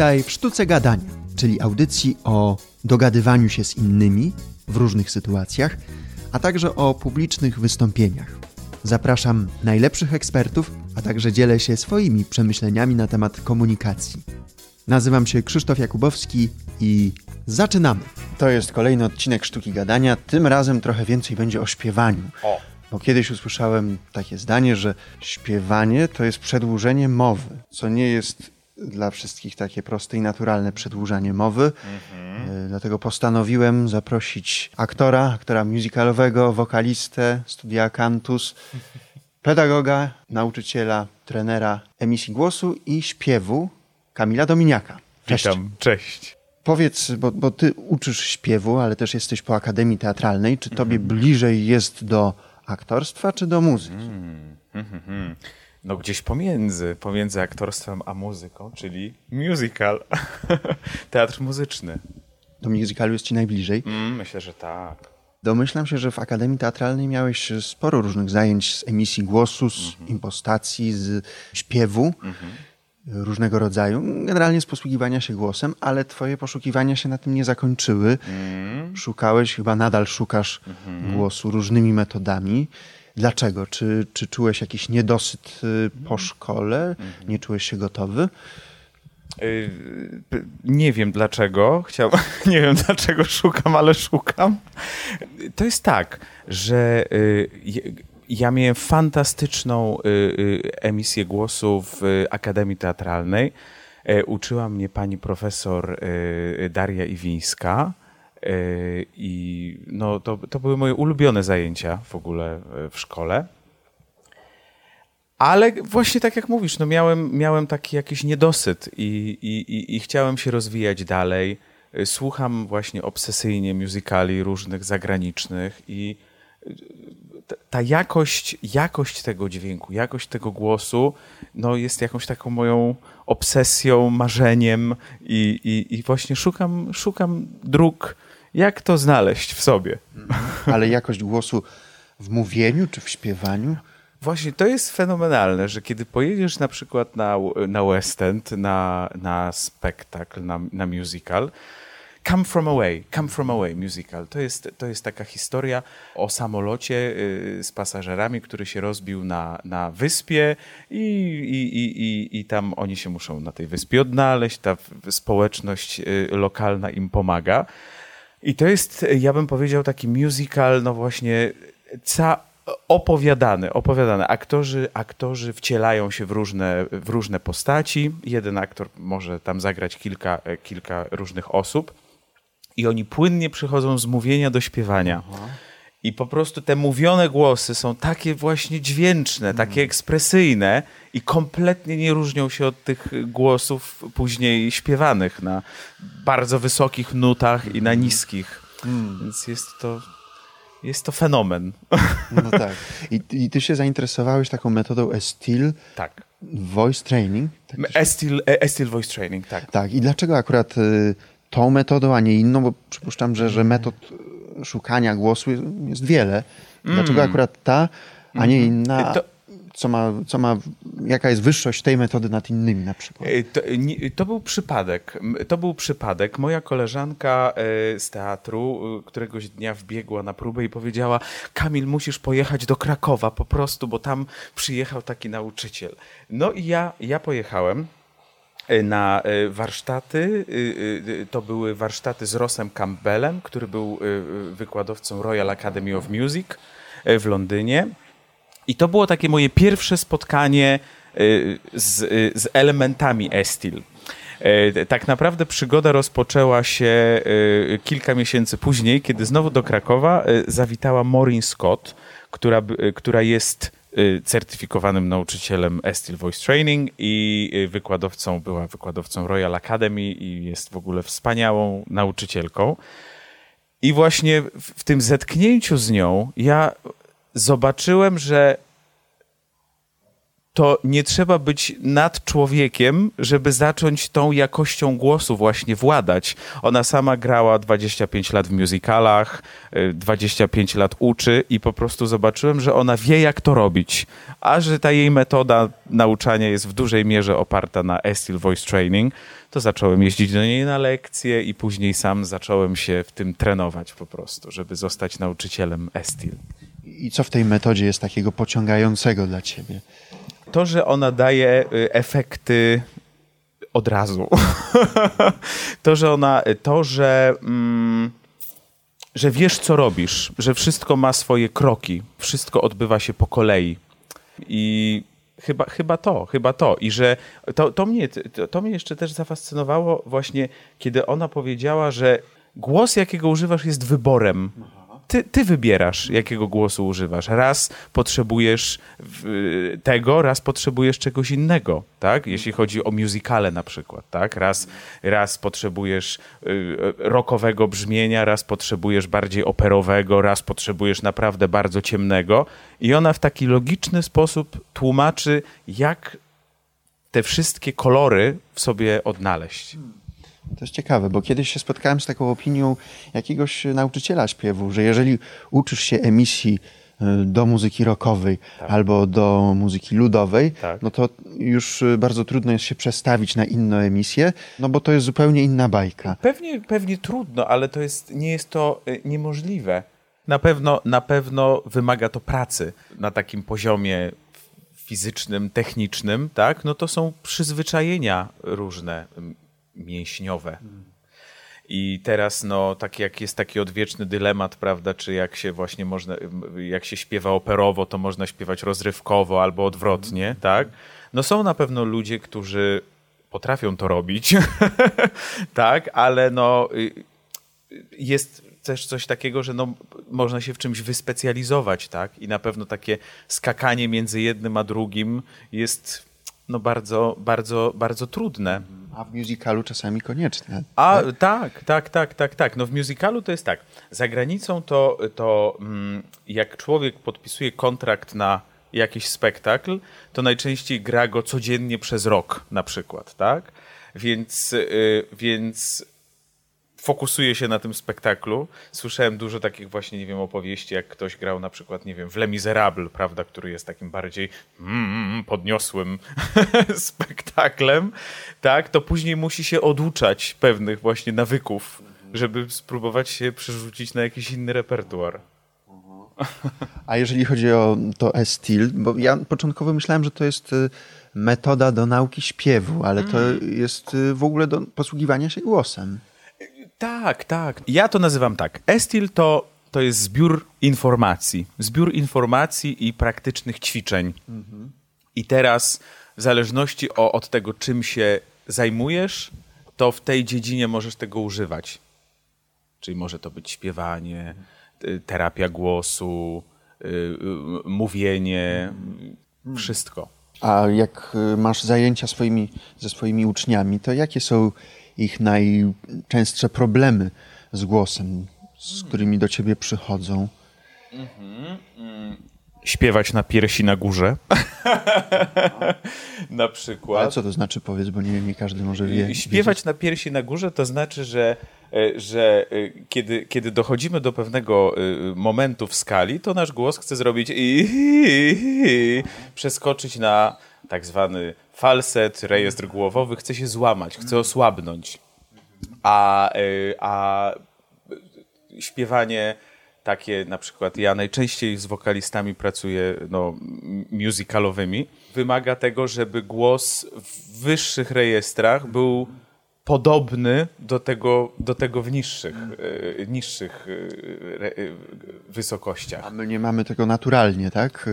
Witaj w Sztuce Gadania, czyli audycji o dogadywaniu się z innymi w różnych sytuacjach, a także o publicznych wystąpieniach. Zapraszam najlepszych ekspertów, a także dzielę się swoimi przemyśleniami na temat komunikacji. Nazywam się Krzysztof Jakubowski i zaczynamy. To jest kolejny odcinek Sztuki Gadania. Tym razem trochę więcej będzie o śpiewaniu. O. Bo kiedyś usłyszałem takie zdanie, że śpiewanie to jest przedłużenie mowy, co nie jest dla wszystkich takie proste i naturalne przedłużanie mowy. E, Dlatego postanowiłem zaprosić aktora, aktora musicalowego, wokalistę, studia Cantus, pedagoga, nauczyciela, trenera emisji głosu i śpiewu Kamila Dominiaka. Cześć. Witam, cześć. Powiedz, bo, bo ty uczysz śpiewu, ale też jesteś po Akademii Teatralnej. Czy tobie bliżej jest do aktorstwa, czy do muzyki? Mhm. No gdzieś pomiędzy, pomiędzy aktorstwem a muzyką, czyli musical, teatr muzyczny. Do musicalu jest ci najbliżej. Mm, myślę, że tak. Domyślam się, że w Akademii Teatralnej miałeś sporo różnych zajęć z emisji głosu, z impostacji, z śpiewu różnego rodzaju. Generalnie z posługiwania się głosem, ale twoje poszukiwania się na tym nie zakończyły. Szukałeś, chyba nadal szukasz głosu różnymi metodami. Dlaczego? Czy, czy czułeś jakiś niedosyt y, po szkole? Nie czułeś się gotowy? P- nie wiem dlaczego, chciał, nie wiem dlaczego szukam, ale szukam. To jest tak, że je- ja miałem fantastyczną emisję głosu w y, Akademii Teatralnej. E, Uczyła mnie pani profesor Daria Iwińska. Yy, I no, to, to były moje ulubione zajęcia w ogóle yy, w szkole. Ale właśnie tak jak mówisz, no miałem, miałem taki jakiś niedosyt i, i, i, i chciałem się rozwijać dalej. Y, Słucham właśnie obsesyjnie musicali różnych zagranicznych i ta- ta jakość, jakość tego dźwięku, jakość tego głosu no jest jakąś taką moją obsesją, marzeniem i, i, i właśnie szukam, szukam dróg, jak to znaleźć w sobie. Ale jakość głosu w mówieniu czy w śpiewaniu? Właśnie to jest fenomenalne, że kiedy pojedziesz na przykład na, na West End, na, na spektakl, na, na musical, Come From Away, Come From Away musical, to jest, to jest taka historia o samolocie y, z pasażerami, który się rozbił na, na wyspie i, i, i, i, tam oni się muszą na tej wyspie odnaleźć, ta społeczność y, lokalna im pomaga. I to jest, ja bym powiedział, taki musical, no właśnie, ca opowiadany, opowiadany. Aktorzy, aktorzy wcielają się w różne, w różne postaci. Jeden aktor może tam zagrać kilka, e, kilka różnych osób i oni płynnie przychodzą z mówienia do śpiewania. I po prostu te mówione głosy są takie właśnie dźwięczne, takie ekspresyjne i kompletnie nie różnią się od tych głosów później śpiewanych na bardzo wysokich nutach i na niskich. Więc jest to, jest to fenomen. No tak. I, I ty się zainteresowałeś taką metodą Estil tak. Voice Training? Tak, Estil, e, Estil Voice Training, tak. tak. I dlaczego akurat y, tą metodą, a nie inną? Bo przypuszczam, że, że metod szukania głosu jest, wiele. Dlaczego akurat ta, a nie inna? To- Co ma, co ma, jaka jest wyższość tej metody nad innymi na przykład? E, To, nie- to był przypadek. To był przypadek. Moja koleżanka z teatru któregoś dnia wbiegła na próbę i powiedziała: Kamil, musisz pojechać do Krakowa po prostu, bo tam przyjechał taki nauczyciel. No i ja, ja pojechałem na e, warsztaty. e, e, To były warsztaty z Rossem Campbellem, który był e, e, wykładowcą Royal Academy of Music e, w Londynie. I to było takie moje pierwsze spotkanie y, z, y, z elementami Estil. Y, Tak naprawdę przygoda rozpoczęła się y, kilka miesięcy później, kiedy znowu do Krakowa y, zawitała Maureen Scott, która, y, która jest y, certyfikowanym nauczycielem Estil Voice Training i y, wykładowcą, była wykładowcą Royal Academy i jest w ogóle wspaniałą nauczycielką. I właśnie w tym zetknięciu z nią ja zobaczyłem, że to nie trzeba być nad człowiekiem, żeby zacząć tą jakością głosu właśnie władać. Ona sama grała 25 lat w musicalach, 25 y, lat uczy i po prostu zobaczyłem, że ona wie jak to robić, a że ta jej metoda nauczania jest w dużej mierze oparta na Estil Voice Training, to zacząłem jeździć do niej na lekcje i później sam zacząłem się w tym trenować po prostu, żeby zostać nauczycielem Estil. I co w tej metodzie jest takiego pociągającego dla ciebie? To, że ona daje y, efekty od razu. to, że ona, to, że, mm, że wiesz, co robisz, że wszystko ma swoje kroki, wszystko odbywa się po kolei. I chyba, chyba to, chyba to. I że to, to, mnie, to, to mnie jeszcze też zafascynowało właśnie, kiedy ona powiedziała, że głos, jakiego używasz, jest wyborem ty, ty wybierasz, jakiego głosu używasz. Raz potrzebujesz tego, raz potrzebujesz czegoś innego, tak? Jeśli chodzi o musicale na przykład, tak? Raz, raz potrzebujesz y, rockowego brzmienia, raz potrzebujesz bardziej operowego, raz potrzebujesz naprawdę bardzo ciemnego i ona w taki logiczny sposób tłumaczy, jak te wszystkie kolory w sobie odnaleźć. To jest ciekawe, bo kiedyś się spotkałem z taką opinią jakiegoś nauczyciela śpiewu, że jeżeli uczysz się emisji y, do muzyki rockowej tak. albo do muzyki ludowej, tak. no to już y, bardzo trudno jest się przestawić na inną emisję, no bo to jest zupełnie inna bajka. Pewnie, pewnie trudno, ale to jest, nie jest to y, niemożliwe. Na pewno, na pewno wymaga to pracy na takim poziomie fizycznym, technicznym, tak? No to są przyzwyczajenia różne mięśniowe. I teraz, no, tak jak jest taki odwieczny dylemat, prawda, czy jak się właśnie można, jak się śpiewa operowo, to można śpiewać rozrywkowo albo odwrotnie, tak? No są na pewno ludzie, którzy potrafią to robić, tak, ale no jest też coś takiego, że no, można się w czymś wyspecjalizować, tak? I na pewno takie skakanie między jednym a drugim jest no bardzo, bardzo, bardzo trudne. A w musicalu czasami konieczne. A tak? tak, tak, tak, tak, tak. No w musicalu to jest tak. Za granicą to, to mm, jak człowiek podpisuje kontrakt na jakiś spektakl, to najczęściej gra go codziennie przez rok na przykład, tak? Więc, yy, więc fokusuje się na tym spektaklu. Słyszałem dużo takich właśnie, nie wiem, opowieści, jak ktoś grał na przykład, nie wiem, w Les Miserables, prawda, który jest takim bardziej mm, podniosłym spektaklem, tak, to później musi się oduczać pewnych właśnie nawyków, żeby spróbować się przerzucić na jakiś inny repertuar. A jeżeli chodzi o to e-stil, bo ja początkowo myślałem, że to jest y, metoda do nauki śpiewu, ale to mm. jest y, w ogóle do posługiwania się głosem. Tak, tak. Ja to nazywam tak. Estil to, to jest zbiór informacji. Zbiór informacji i praktycznych ćwiczeń. Mhm. I teraz, w zależności o, od tego, czym się zajmujesz, to w tej dziedzinie możesz tego używać. Czyli może to być śpiewanie, y, terapia głosu, yy, mówienie, mhm. wszystko. A jak y, masz zajęcia swoimi, ze swoimi uczniami, to jakie są ich najczęstsze problemy z głosem, z którymi do ciebie przychodzą? Mhm, mm. Śpiewać na piersi na górze. na przykład. Ale co to znaczy, powiedz, bo nie, nie każdy może wie. Śpiewać wiedzieć. na piersi na górze to znaczy, że, e, że e, kiedy, kiedy dochodzimy do pewnego momentu w skali, to nasz głos chce zrobić i przeskoczyć na tak zwany falset, rejestr głowowy, chce się złamać, chce osłabnąć. A, y, a śpiewanie takie na przykład, ja najczęściej z wokalistami pracuję no, musicalowymi, wymaga tego, żeby głos w wyższych rejestrach był podobny do tego, do tego w niższych, y, niższych y, wysokościach. A my nie mamy tego naturalnie, tak?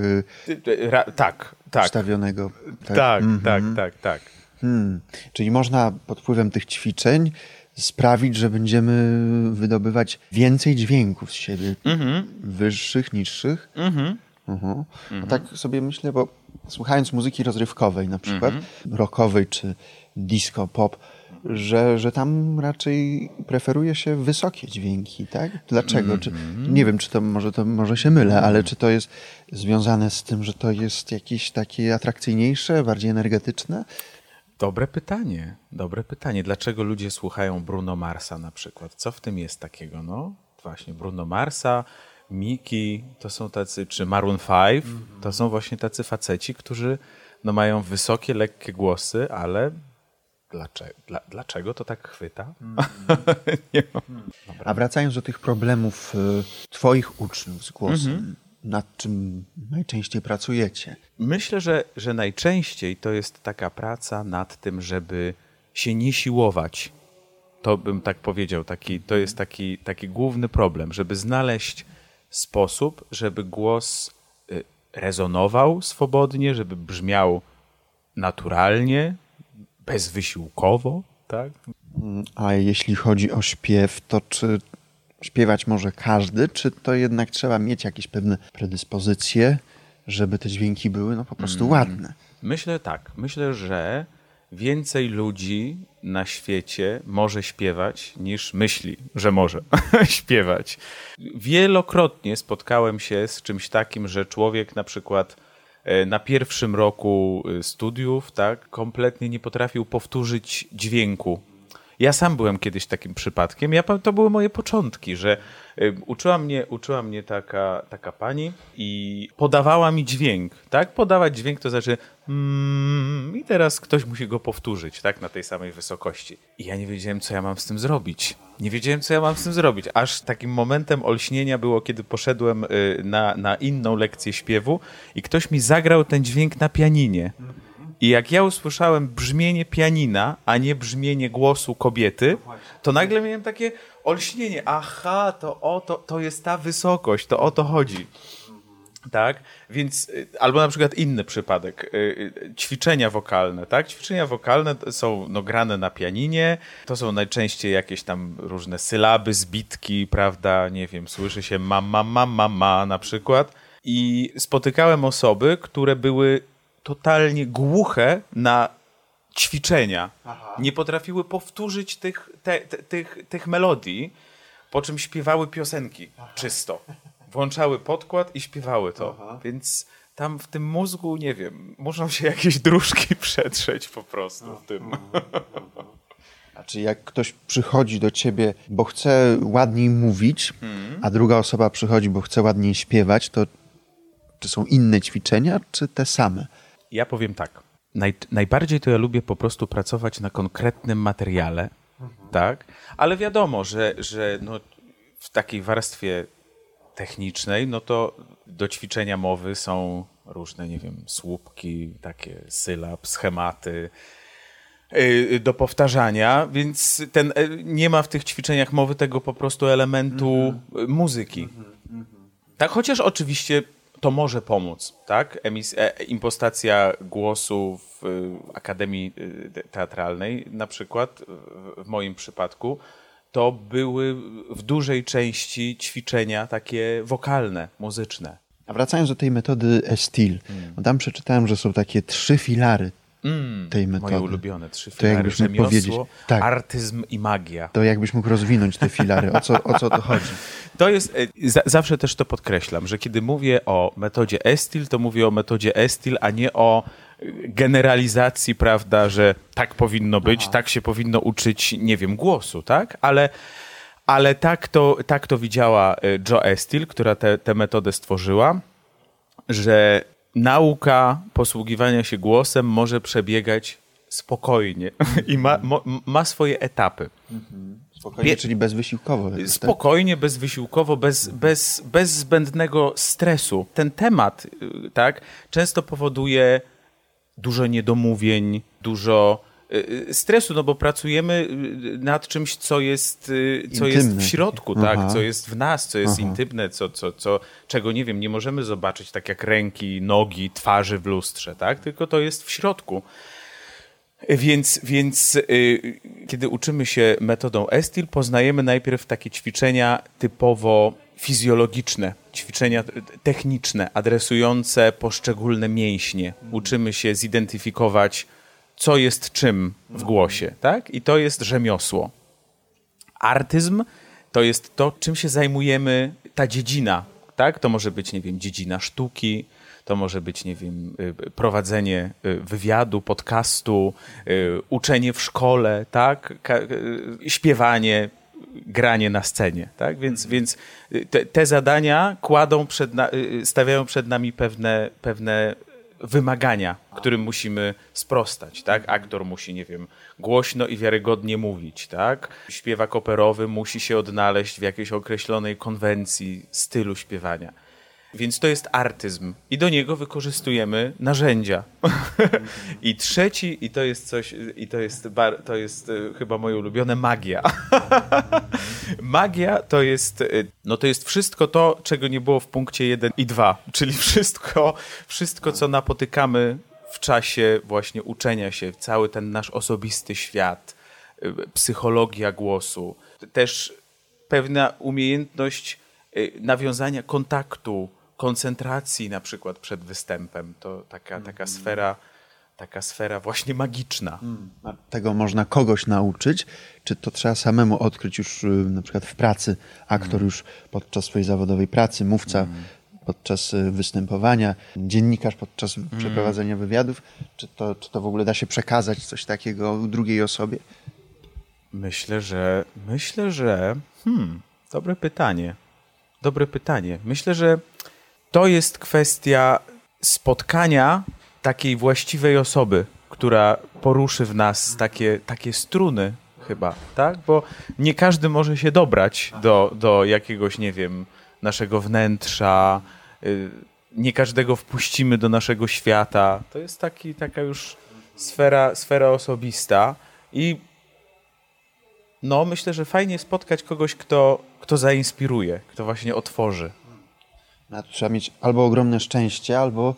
Ra, tak, tak. Ustawionego. Tak, tak, mm -hmm. tak, tak, tak. Hmm. Czyli można pod wpływem tych ćwiczeń sprawić, że będziemy wydobywać więcej dźwięków z siebie. Mm -hmm. Wyższych, niższych. Mm -huh. A tak sobie myślę, bo słuchając muzyki rozrywkowej na przykład, rockowej czy disco, pop, że, że tam raczej preferuje się wysokie dźwięki, tak? Dlaczego? Czy, nie wiem, czy to może, to może się mylę, ale czy to jest związane z tym, że to jest jakieś takie atrakcyjniejsze, bardziej energetyczne? Dobre pytanie, dobre pytanie. Dlaczego ludzie słuchają Bruno Marsa na przykład? Co w tym jest takiego? No właśnie, Bruno Marsa, Miki, to są tacy, czy Maroon 5, to są właśnie tacy faceci, którzy no, mają wysokie, lekkie głosy, ale dlaczego, dla, dlaczego to tak chwyta? Nie mam. A wracając do tych problemów y, twoich uczniów z głosem, nad czym najczęściej pracujecie? Myślę, że, że najczęściej to jest taka praca nad tym, żeby się nie siłować. To bym tak powiedział, taki, to jest taki, taki główny problem, żeby znaleźć sposób, żeby głos y, rezonował swobodnie, żeby brzmiał naturalnie, bezwysiłkowo, tak? A jeśli chodzi o śpiew, to czy śpiewać może każdy, czy to jednak trzeba mieć jakieś pewne predyspozycje, żeby te dźwięki były no po prostu ładne? Myślę tak. Myślę, że więcej ludzi na świecie może śpiewać niż myśli, że może śpiewać. Wielokrotnie spotkałem się z czymś takim, że człowiek na przykład e, na pierwszym roku e, studiów tak, kompletnie nie potrafił powtórzyć dźwięku. Ja sam byłem kiedyś takim przypadkiem. Ja, to były moje początki, że uczyła mnie, uczyła mnie taka, taka pani i podawała mi dźwięk. Tak? Podawać dźwięk to znaczy mm, i teraz ktoś musi go powtórzyć tak? na tej samej wysokości. I ja nie wiedziałem, co ja mam z tym zrobić. Nie wiedziałem, co ja mam z tym zrobić. Aż takim momentem olśnienia było, kiedy poszedłem y, na, na inną lekcję śpiewu i ktoś mi zagrał ten dźwięk na pianinie. I jak ja usłyszałem brzmienie pianina, a nie brzmienie głosu kobiety, to nagle miałem takie olśnienie. Aha, to o to, to jest ta wysokość, to o to chodzi. Tak? Więc, y, albo na przykład inny przypadek, y, y, ćwiczenia wokalne, tak? Ćwiczenia wokalne są no, grane na pianinie, to są najczęściej jakieś tam różne sylaby, zbitki, prawda, nie wiem, słyszy się ma, ma, ma, ma, ma na przykład. I spotykałem osoby, które były totalnie głuche na ćwiczenia. Nie potrafiły powtórzyć tych, te, te, tych, tych melodii, po czym śpiewały piosenki czysto. Włączały podkład i śpiewały to. Więc tam w tym mózgu, nie wiem, muszą się jakieś dróżki przetrzeć po prostu w tym. A czy jak ktoś przychodzi do ciebie, bo chce ładniej mówić, a druga osoba przychodzi, bo chce ładniej śpiewać, to czy są inne ćwiczenia, czy te same? Ja powiem tak. Naj, najbardziej to ja lubię po prostu pracować na konkretnym materiale, tak? Ale wiadomo, że, że no, w takiej warstwie technicznej, no to do ćwiczenia mowy są różne, nie wiem, słupki, takie sylab, schematy y, do powtarzania, więc ten, y, nie ma w tych ćwiczeniach mowy tego po prostu elementu y, muzyki. Tak, chociaż oczywiście to może pomóc, tak? Emis, e, impostacja głosu w y, Akademii y, te- Teatralnej, na przykład w, moim przypadku, to były w dużej części ćwiczenia takie wokalne, muzyczne. A wracając do tej metody Estil, bo tam przeczytałem, że są takie trzy filary tej metody. Moje ulubione trzy To filary. jakbyś mógł powiedzieć. Tak. artyzm i magia. To jakbyś mógł rozwinąć te filary, o co, o co to chodzi? To jest, e, za, zawsze też to podkreślam, że kiedy mówię o metodzie Estil, to mówię o metodzie Estil, a nie o e, generalizacji, prawda, że tak powinno być, tak się powinno uczyć, nie wiem, głosu, tak? Ale, ale tak, to, tak to widziała e, Jo Estil, która tę metodę stworzyła, że nauka posługiwania się głosem może przebiegać spokojnie i ma, mo, ma swoje etapy. Spokojnie, Pie- czyli bezwysiłkowo. tak? Spokojnie, bezwysiłkowo, bez, bez, bez zbędnego stresu. Ten temat y, tak, często powoduje dużo niedomówień, dużo stresu, no bo pracujemy y, nad czymś, co jest, y, co jest w środku, Aha. tak, co jest w nas, co jest intymne, co, co, co, czego nie wiem, nie możemy zobaczyć tak jak ręki, nogi, twarzy w lustrze, tak, tylko to jest w środku. Więc, więc y, kiedy uczymy się metodą Estil, poznajemy najpierw takie ćwiczenia typowo fizjologiczne, ćwiczenia techniczne, adresujące poszczególne mięśnie. Uczymy się zidentyfikować co jest czym w głosie, tak? I to jest rzemiosło. Artyzm to jest to, czym się zajmujemy, ta dziedzina, tak? To może być, nie wiem, dziedzina sztuki, to może być, nie wiem, y, prowadzenie y, wywiadu, podcastu, y, uczenie w szkole, tak? Śpiewanie, granie na scenie, tak? Więc, mhm. więc te, te, zadania kładą przed na, stawiają przed nami pewne, pewne wymagania, którym musimy sprostać, tak? Aktor musi, nie wiem, głośno i wiarygodnie mówić, tak? Śpiewak operowy musi się odnaleźć w jakiejś określonej konwencji stylu śpiewania. Więc to jest artyzm i do niego wykorzystujemy narzędzia. I trzeci, i to jest coś, i to jest, bar, to jest e, chyba moje ulubione, magia. magia to jest, e, no to jest wszystko to, czego nie było w punkcie 1 i 2, czyli wszystko, wszystko co napotykamy w czasie właśnie uczenia się, cały ten nasz osobisty świat, e, psychologia głosu, też pewna umiejętność nawiązania kontaktu koncentracji na przykład przed występem. To taka, taka mm. sfera taka sfera właśnie magiczna. Mm. A tego można kogoś nauczyć? Czy to trzeba samemu odkryć już y, na przykład w pracy? Aktor mm. już podczas swojej zawodowej pracy, mówca mm. podczas y, występowania, dziennikarz podczas mm. przeprowadzenia wywiadów? Czy to, czy to w ogóle da się przekazać coś takiego drugiej osobie? Myślę, że myślę, że hmm, dobre pytanie. Dobre pytanie. Myślę, że to jest kwestia spotkania takiej właściwej osoby, która poruszy w nas takie, takie struny chyba, tak? Bo nie każdy może się dobrać do, do jakiegoś, nie wiem, naszego wnętrza, y, nie każdego wpuścimy do naszego świata. To jest taki, taka już sfera, sfera osobista i no, myślę, że fajnie spotkać kogoś, kto, kto zainspiruje, kto właśnie otworzy. Na to trzeba mieć albo ogromne szczęście, albo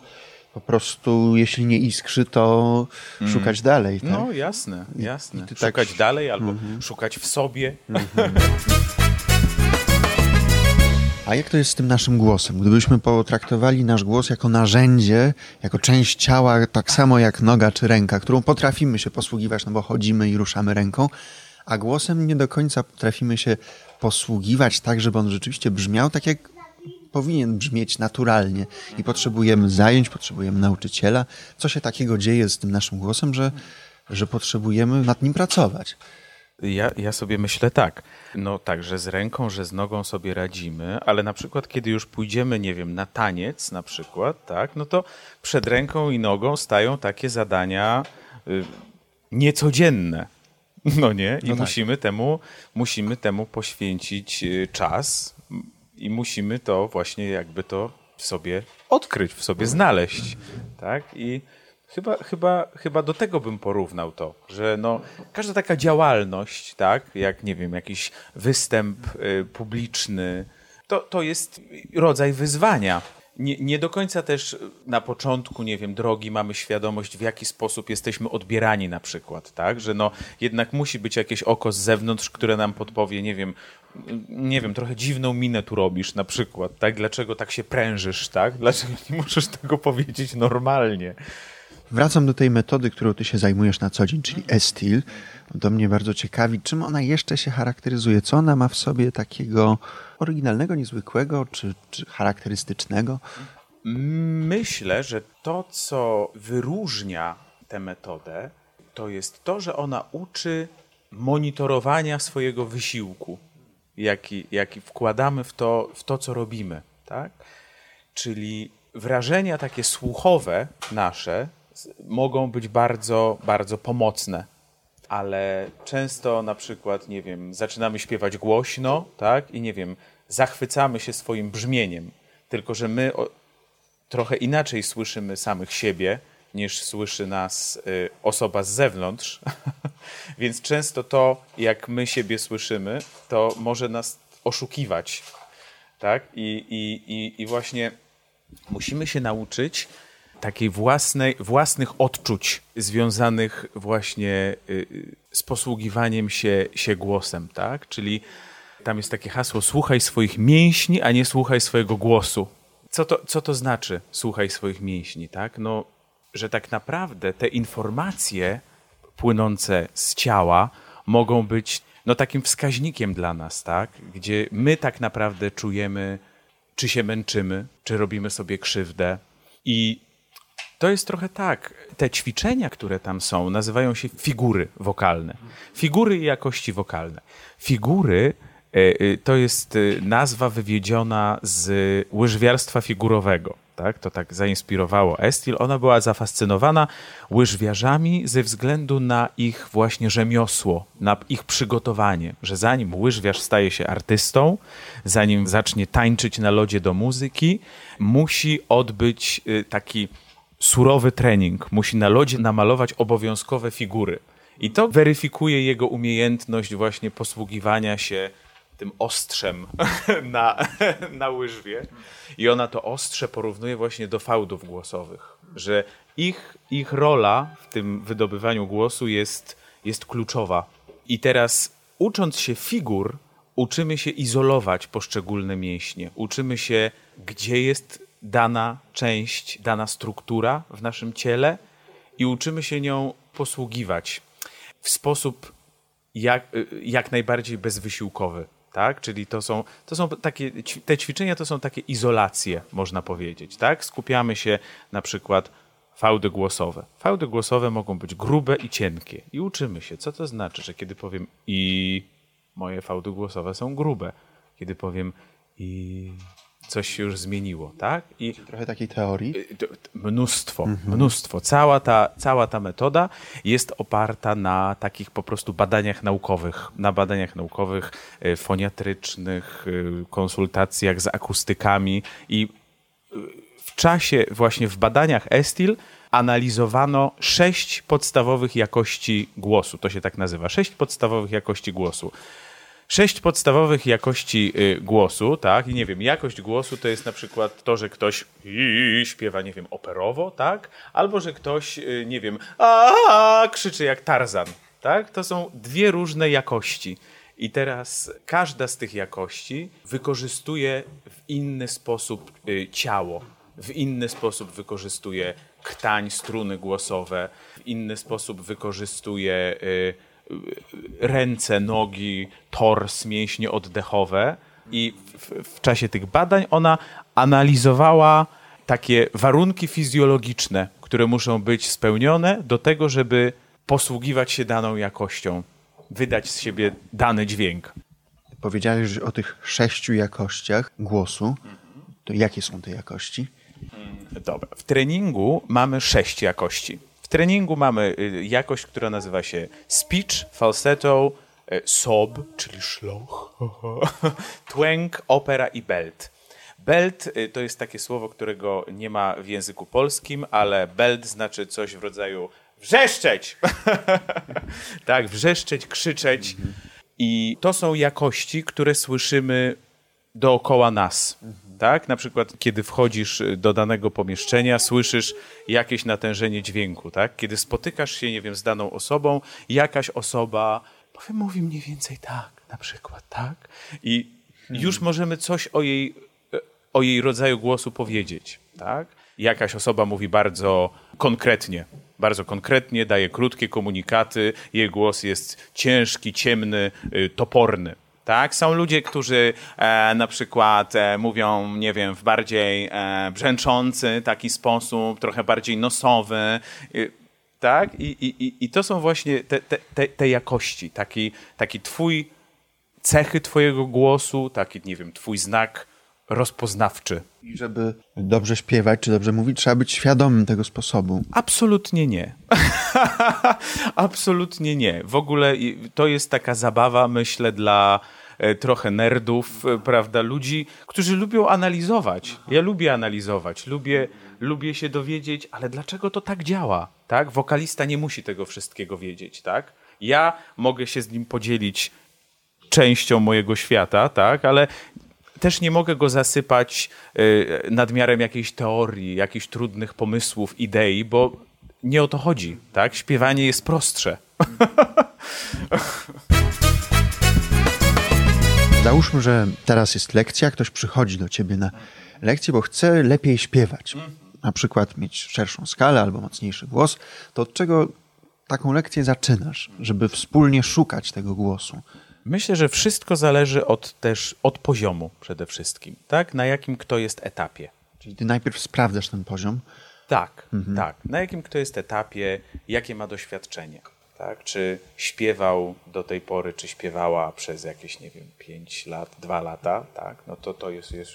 po prostu, jeśli nie iskrzy, to mm. szukać dalej. Tak? No jasne, jasne. Tak szukać tak... dalej albo mm -hmm. szukać w sobie. Mm -hmm. A jak to jest z tym naszym głosem? Gdybyśmy potraktowali nasz głos jako narzędzie, jako część ciała, tak samo jak noga czy ręka, którą potrafimy się posługiwać, no bo chodzimy i ruszamy ręką, a głosem nie do końca potrafimy się posługiwać tak, żeby on rzeczywiście brzmiał tak, jak powinien brzmieć naturalnie i potrzebujemy zajęć, potrzebujemy nauczyciela. Co się takiego dzieje z tym naszym głosem, że, że potrzebujemy nad nim pracować? Ja, ja sobie myślę tak, no tak, że z ręką, że z nogą sobie radzimy, ale na przykład kiedy już pójdziemy, nie wiem, na taniec na przykład, tak, no to przed ręką i nogą stają takie zadania y, niecodzienne, no nie? I no tak. musimy, temu, musimy temu poświęcić y, czas, i musimy to właśnie jakby to w sobie odkryć, w sobie znaleźć, tak? I chyba, chyba, chyba do tego bym porównał to, że no, każda taka działalność, tak, jak nie wiem, jakiś występ y, publiczny, to, to jest rodzaj wyzwania nie, nie do końca też na początku, nie wiem, drogi mamy świadomość, w jaki sposób jesteśmy odbierani na przykład, tak? Że no jednak musi być jakieś oko z zewnątrz, które nam podpowie, nie wiem, nie wiem, trochę dziwną minę tu robisz na przykład, tak? Dlaczego tak się prężysz, tak? Dlaczego nie możesz tego powiedzieć normalnie? Wracam do tej metody, którą ty się zajmujesz na co dzień, czyli e-stil. To mnie bardzo ciekawi, czym ona jeszcze się charakteryzuje, co ona ma w sobie takiego oryginalnego, niezwykłego czy, czy charakterystycznego? Myślę, że to, co wyróżnia tę metodę, to jest to, że ona uczy monitorowania swojego wysiłku, jaki, jaki wkładamy w to, w to, co robimy. Tak? Czyli wrażenia takie słuchowe nasze mogą być bardzo, bardzo pomocne ale często na przykład, nie wiem, zaczynamy śpiewać głośno, tak, i nie wiem, zachwycamy się swoim brzmieniem, tylko że my o, trochę inaczej słyszymy samych siebie, niż słyszy nas y, osoba z zewnątrz. Więc często to, jak my siebie słyszymy, to może nas oszukiwać. Tak? I, i, i, i właśnie musimy się nauczyć takiej własnej, własnych odczuć związanych właśnie y, y, z posługiwaniem się, się głosem, tak? Czyli tam jest takie hasło słuchaj swoich mięśni, a nie słuchaj swojego głosu. Co to, co to znaczy słuchaj swoich mięśni, tak? No, że tak naprawdę te informacje płynące z ciała mogą być no, takim wskaźnikiem dla nas, tak? gdzie my tak naprawdę czujemy, czy się męczymy, czy robimy sobie krzywdę. I to jest trochę tak. Te ćwiczenia, które tam są, nazywają się figury wokalne. Figury i jakości wokalne. Figury e, e, to jest e, nazwa wywiedziona z łyżwiarstwa figurowego. Tak? To tak zainspirowało Estil. Ona była zafascynowana łyżwiarzami ze względu na ich właśnie rzemiosło, na ich przygotowanie, że zanim łyżwiarz staje się artystą, zanim zacznie tańczyć na lodzie do muzyki, musi odbyć taki surowy trening. Musi na lodzie namalować obowiązkowe figury. I to weryfikuje jego umiejętność właśnie posługiwania się tym ostrzem na, na łyżwie. I ona to ostrze porównuje właśnie do fałdów głosowych, że ich, ich rola w tym wydobywaniu głosu jest, jest kluczowa. I teraz ucząc się figur, uczymy się izolować poszczególne mięśnie. Uczymy się, gdzie jest dana część, dana struktura w naszym ciele i uczymy się nią posługiwać w sposób jak, jak najbardziej bezwysiłkowy. Tak? Czyli to są, to są takie, te ćwiczenia to są takie izolacje, można powiedzieć. Tak? Skupiamy się na przykład fałdy głosowe. Fałdy głosowe mogą być grube i cienkie. I uczymy się, co to znaczy, że kiedy powiem i moje fałdy głosowe są grube. Kiedy powiem i coś się już zmieniło, tak? I trochę takiej teorii? Y, mnóstwo, mhm. mnóstwo. Cała ta, cała ta metoda jest oparta na takich po prostu badaniach naukowych, na badaniach naukowych, y, foniatrycznych, y, konsultacjach z akustykami i w czasie właśnie w badaniach Estil analizowano sześć podstawowych jakości głosu. To się tak nazywa. Sześć podstawowych jakości głosu sześć podstawowych jakości y, głosu, tak? I nie wiem, jakość głosu to jest na przykład to, że ktoś śpiewa, nie wiem, operowo, tak? Albo że ktoś, y, nie wiem, a krzyczy jak Tarzan, tak? To są dwie różne jakości. I teraz każda z tych jakości wykorzystuje w inny sposób y, ciało, w inny sposób wykorzystuje ktań, struny głosowe, w inny sposób wykorzystuje ręce, nogi, tors, mięśnie oddechowe. I w, w czasie tych badań ona analizowała takie warunki fizjologiczne, które muszą być spełnione do tego, żeby posługiwać się daną jakością, wydać z siebie dany dźwięk. Powiedziałeś o tych sześciu jakościach głosu. To jakie są te jakości? Dobra. W treningu mamy sześć jakości treningu mamy y, jakość, która nazywa się speech, falsetto, y, sob, czyli szloch, twang, opera i belt. Belt y, to jest takie słowo, którego nie ma w języku polskim, ale belt znaczy coś w rodzaju wrzeszczeć. tak, wrzeszczeć, krzyczeć. I to są jakości, które słyszymy dookoła nas. Tak? Na przykład, kiedy wchodzisz do danego pomieszczenia, słyszysz jakieś natężenie dźwięku. Tak? Kiedy spotykasz się, nie wiem, z daną osobą, jakaś osoba powiem, mówi mniej więcej tak, na przykład, tak? I hmm. już możemy coś o jej, o jej rodzaju głosu powiedzieć. Tak? Jakaś osoba mówi bardzo konkretnie, bardzo konkretnie, daje krótkie komunikaty, jej głos jest ciężki, ciemny, y, toporny. Tak? Są ludzie, którzy e, na przykład e, mówią, nie wiem, w bardziej e, brzęczący taki sposób, trochę bardziej nosowy. E, tak? I, i, I to są właśnie te, te, te jakości, taki, taki twój, cechy twojego głosu, taki, nie wiem, twój znak rozpoznawczy. I żeby dobrze śpiewać czy dobrze mówić, trzeba być świadomym tego sposobu. Absolutnie nie. Absolutnie nie. W ogóle to jest taka zabawa, myślę, dla trochę nerdów, e, prawda, ludzi, którzy lubią analizować. Ja lubię analizować, lubię, lubię się dowiedzieć, ale dlaczego to tak działa, tak? Wokalista nie musi tego wszystkiego wiedzieć, tak? Ja mogę się z nim podzielić częścią mojego świata, tak? Ale też nie mogę go zasypać y, nadmiarem jakiejś teorii, jakichś trudnych pomysłów, idei, bo nie o to chodzi, tak? Śpiewanie jest prostsze. Załóżmy, że teraz jest lekcja, ktoś przychodzi do ciebie na lekcję, bo chce lepiej śpiewać. Na przykład mieć szerszą skalę albo mocniejszy głos. To od czego taką lekcję zaczynasz, żeby wspólnie szukać tego głosu? Myślę, że wszystko zależy od też od poziomu przede wszystkim, tak? Na jakim kto jest etapie. Czyli ty najpierw sprawdzasz ten poziom. Tak, mhm. tak. Na jakim kto jest etapie, jakie ma doświadczenie. Tak? Czy śpiewał do tej pory, czy śpiewała przez jakieś, nie wiem, 5 lat, 2 lata, tak? no to to jest, jest,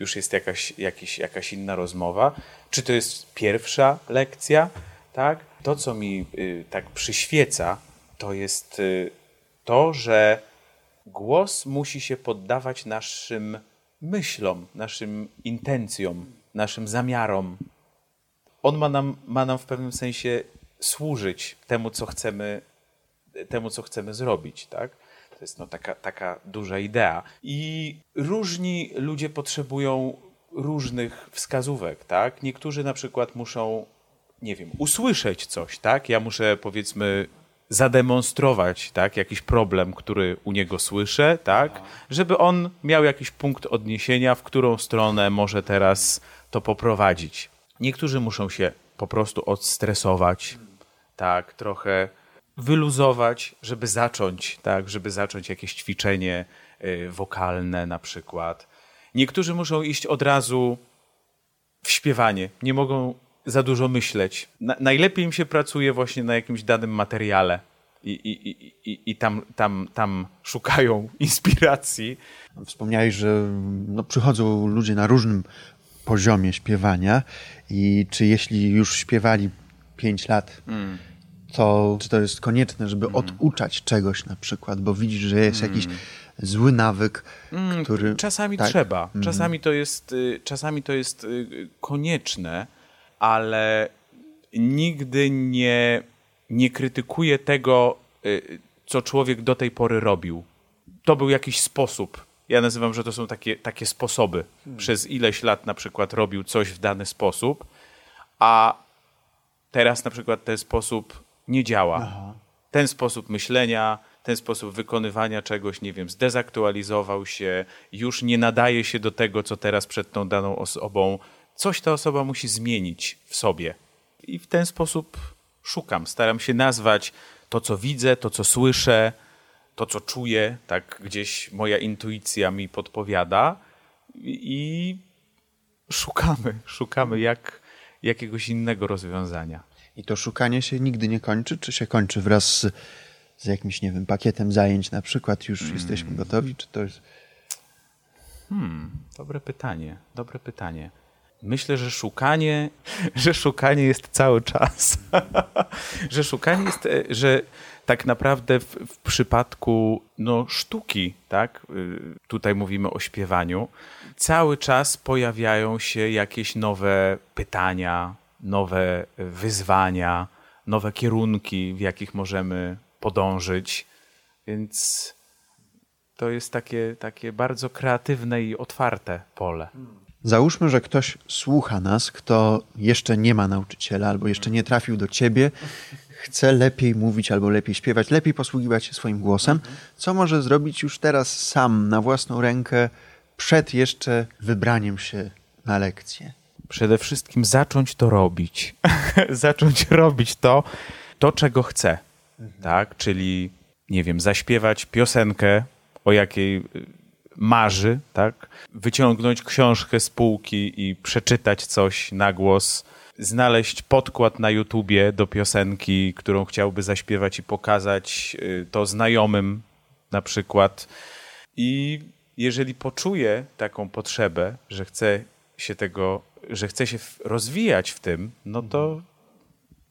już jest jakaś, jakaś inna rozmowa. Czy to jest pierwsza lekcja, tak? To, co mi y, tak przyświeca, to jest y, to, że głos musi się poddawać naszym myślom, naszym intencjom, naszym zamiarom. On ma nam, ma nam w pewnym sensie służyć temu, co chcemy, temu, co chcemy zrobić, tak? To jest no, taka, taka duża idea. I różni ludzie potrzebują różnych wskazówek, tak? Niektórzy na przykład muszą, nie wiem, usłyszeć coś, tak? Ja muszę powiedzmy zademonstrować tak, jakiś problem, który u niego słyszę, tak, żeby on miał jakiś punkt odniesienia, w którą stronę może teraz to poprowadzić. Niektórzy muszą się po prostu odstresować, tak, trochę wyluzować, żeby zacząć, tak, żeby zacząć jakieś ćwiczenie y, wokalne na przykład. Niektórzy muszą iść od razu w śpiewanie, nie mogą za dużo myśleć. Na, najlepiej im się pracuje właśnie na jakimś danym materiale i, i, i, i tam, tam, tam szukają inspiracji. Wspomniałeś, że no, przychodzą ludzie na różnym poziomie śpiewania i czy jeśli już śpiewali 5 lat, mm. to czy to jest konieczne, żeby mm. oduczać czegoś na przykład, bo widzisz, że jest mm. jakiś zły nawyk, mm, który... Czasami tak? trzeba. Mhm. Czasami to, jest, y, czasami to jest y, konieczne, ale nigdy nie, nie krytykuję tego, y, co człowiek do tej pory robił. To był jakiś sposób. Ja nazywam, że to są takie, takie sposoby. Hmm. Przez ileś lat na przykład robił coś w dany sposób, a teraz na przykład ten sposób nie działa. Aha. Ten sposób myślenia, ten sposób wykonywania czegoś, nie wiem, zdezaktualizował się, już nie nadaje się do tego, co teraz przed tą daną osobą coś ta osoba musi zmienić w sobie. I w ten sposób szukam, staram się nazwać to, co widzę, to, co słyszę, to, co czuję, tak gdzieś moja intuicja mi podpowiada i szukamy, szukamy jak, jakiegoś innego rozwiązania. I to szukanie się nigdy nie kończy, czy się kończy wraz z, z jakimś, nie wiem, pakietem zajęć na przykład, już hmm. jesteśmy gotowi, czy to jest... Hmm, dobre pytanie, dobre pytanie. Myślę, że szukanie, że szukanie jest cały czas. że szukanie jest, e, że tak naprawdę w, w, przypadku no, sztuki, tak, y, tutaj mówimy o śpiewaniu, cały czas pojawiają się jakieś nowe pytania, nowe wyzwania, nowe kierunki, w jakich możemy podążyć. Więc to jest takie, takie bardzo kreatywne i otwarte pole. Załóżmy, że ktoś słucha nas, kto jeszcze nie ma nauczyciela albo jeszcze nie trafił do ciebie, chce lepiej mówić albo lepiej śpiewać, lepiej posługiwać się swoim głosem. Co może zrobić już teraz sam, na własną rękę, przed jeszcze wybraniem się na lekcję? Przede wszystkim zacząć to robić. zacząć robić to, to, czego chce. Tak? Czyli, nie wiem, zaśpiewać piosenkę, o jakiej marzy, tak? Wyciągnąć książkę z półki i przeczytać coś na głos, znaleźć podkład na YouTubie do piosenki, którą chciałby zaśpiewać i pokazać y, to znajomym na przykład. I jeżeli poczuje taką potrzebę, że chce się tego, że chce się rozwijać w tym, no to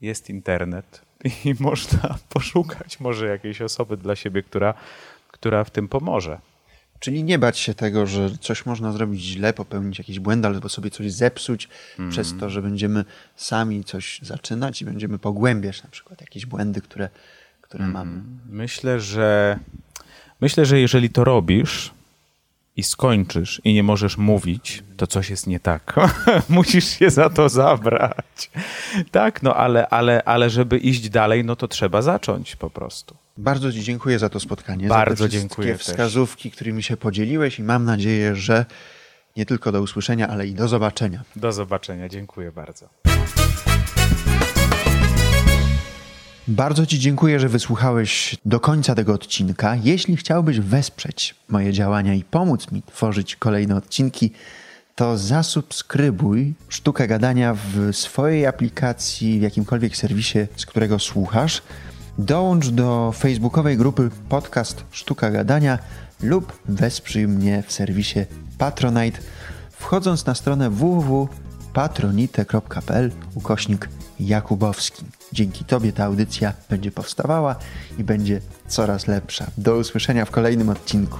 jest internet i można poszukać może jakiejś osoby dla siebie, która, która w tym pomoże. Czyli nie bać się tego, że coś można zrobić źle, popełnić jakiś błęd, albo sobie coś zepsuć mm. przez to, że będziemy sami coś zaczynać i będziemy pogłębiać na przykład jakieś błędy, które, które mm. mamy. Myślę, że myślę, że jeżeli to robisz, i skończysz i nie możesz mówić, to coś jest nie tak. Musisz się za to zabrać. Tak, no ale, ale, ale żeby iść dalej, no to trzeba zacząć po prostu. Bardzo Ci dziękuję za to spotkanie. Bardzo za te dziękuję. wskazówki, też. którymi się podzieliłeś i mam nadzieję, że nie tylko do usłyszenia, ale i do zobaczenia. Do zobaczenia. Dziękuję bardzo. Bardzo Ci dziękuję, że wysłuchałeś do końca tego odcinka. Jeśli chciałbyś wesprzeć moje działania i pomóc mi tworzyć kolejne odcinki, to zasubskrybuj Sztukę Gadania w swojej aplikacji, w jakimkolwiek serwisie, z którego słuchasz. Dołącz do facebookowej grupy podcast Sztuka Gadania lub wesprzyj mnie w serwisie Patronite, wchodząc na stronę www.patronite.pl ukośnik Jakubowski. Dzięki Tobie ta audycja będzie powstawała i będzie coraz lepsza. Do usłyszenia w kolejnym odcinku.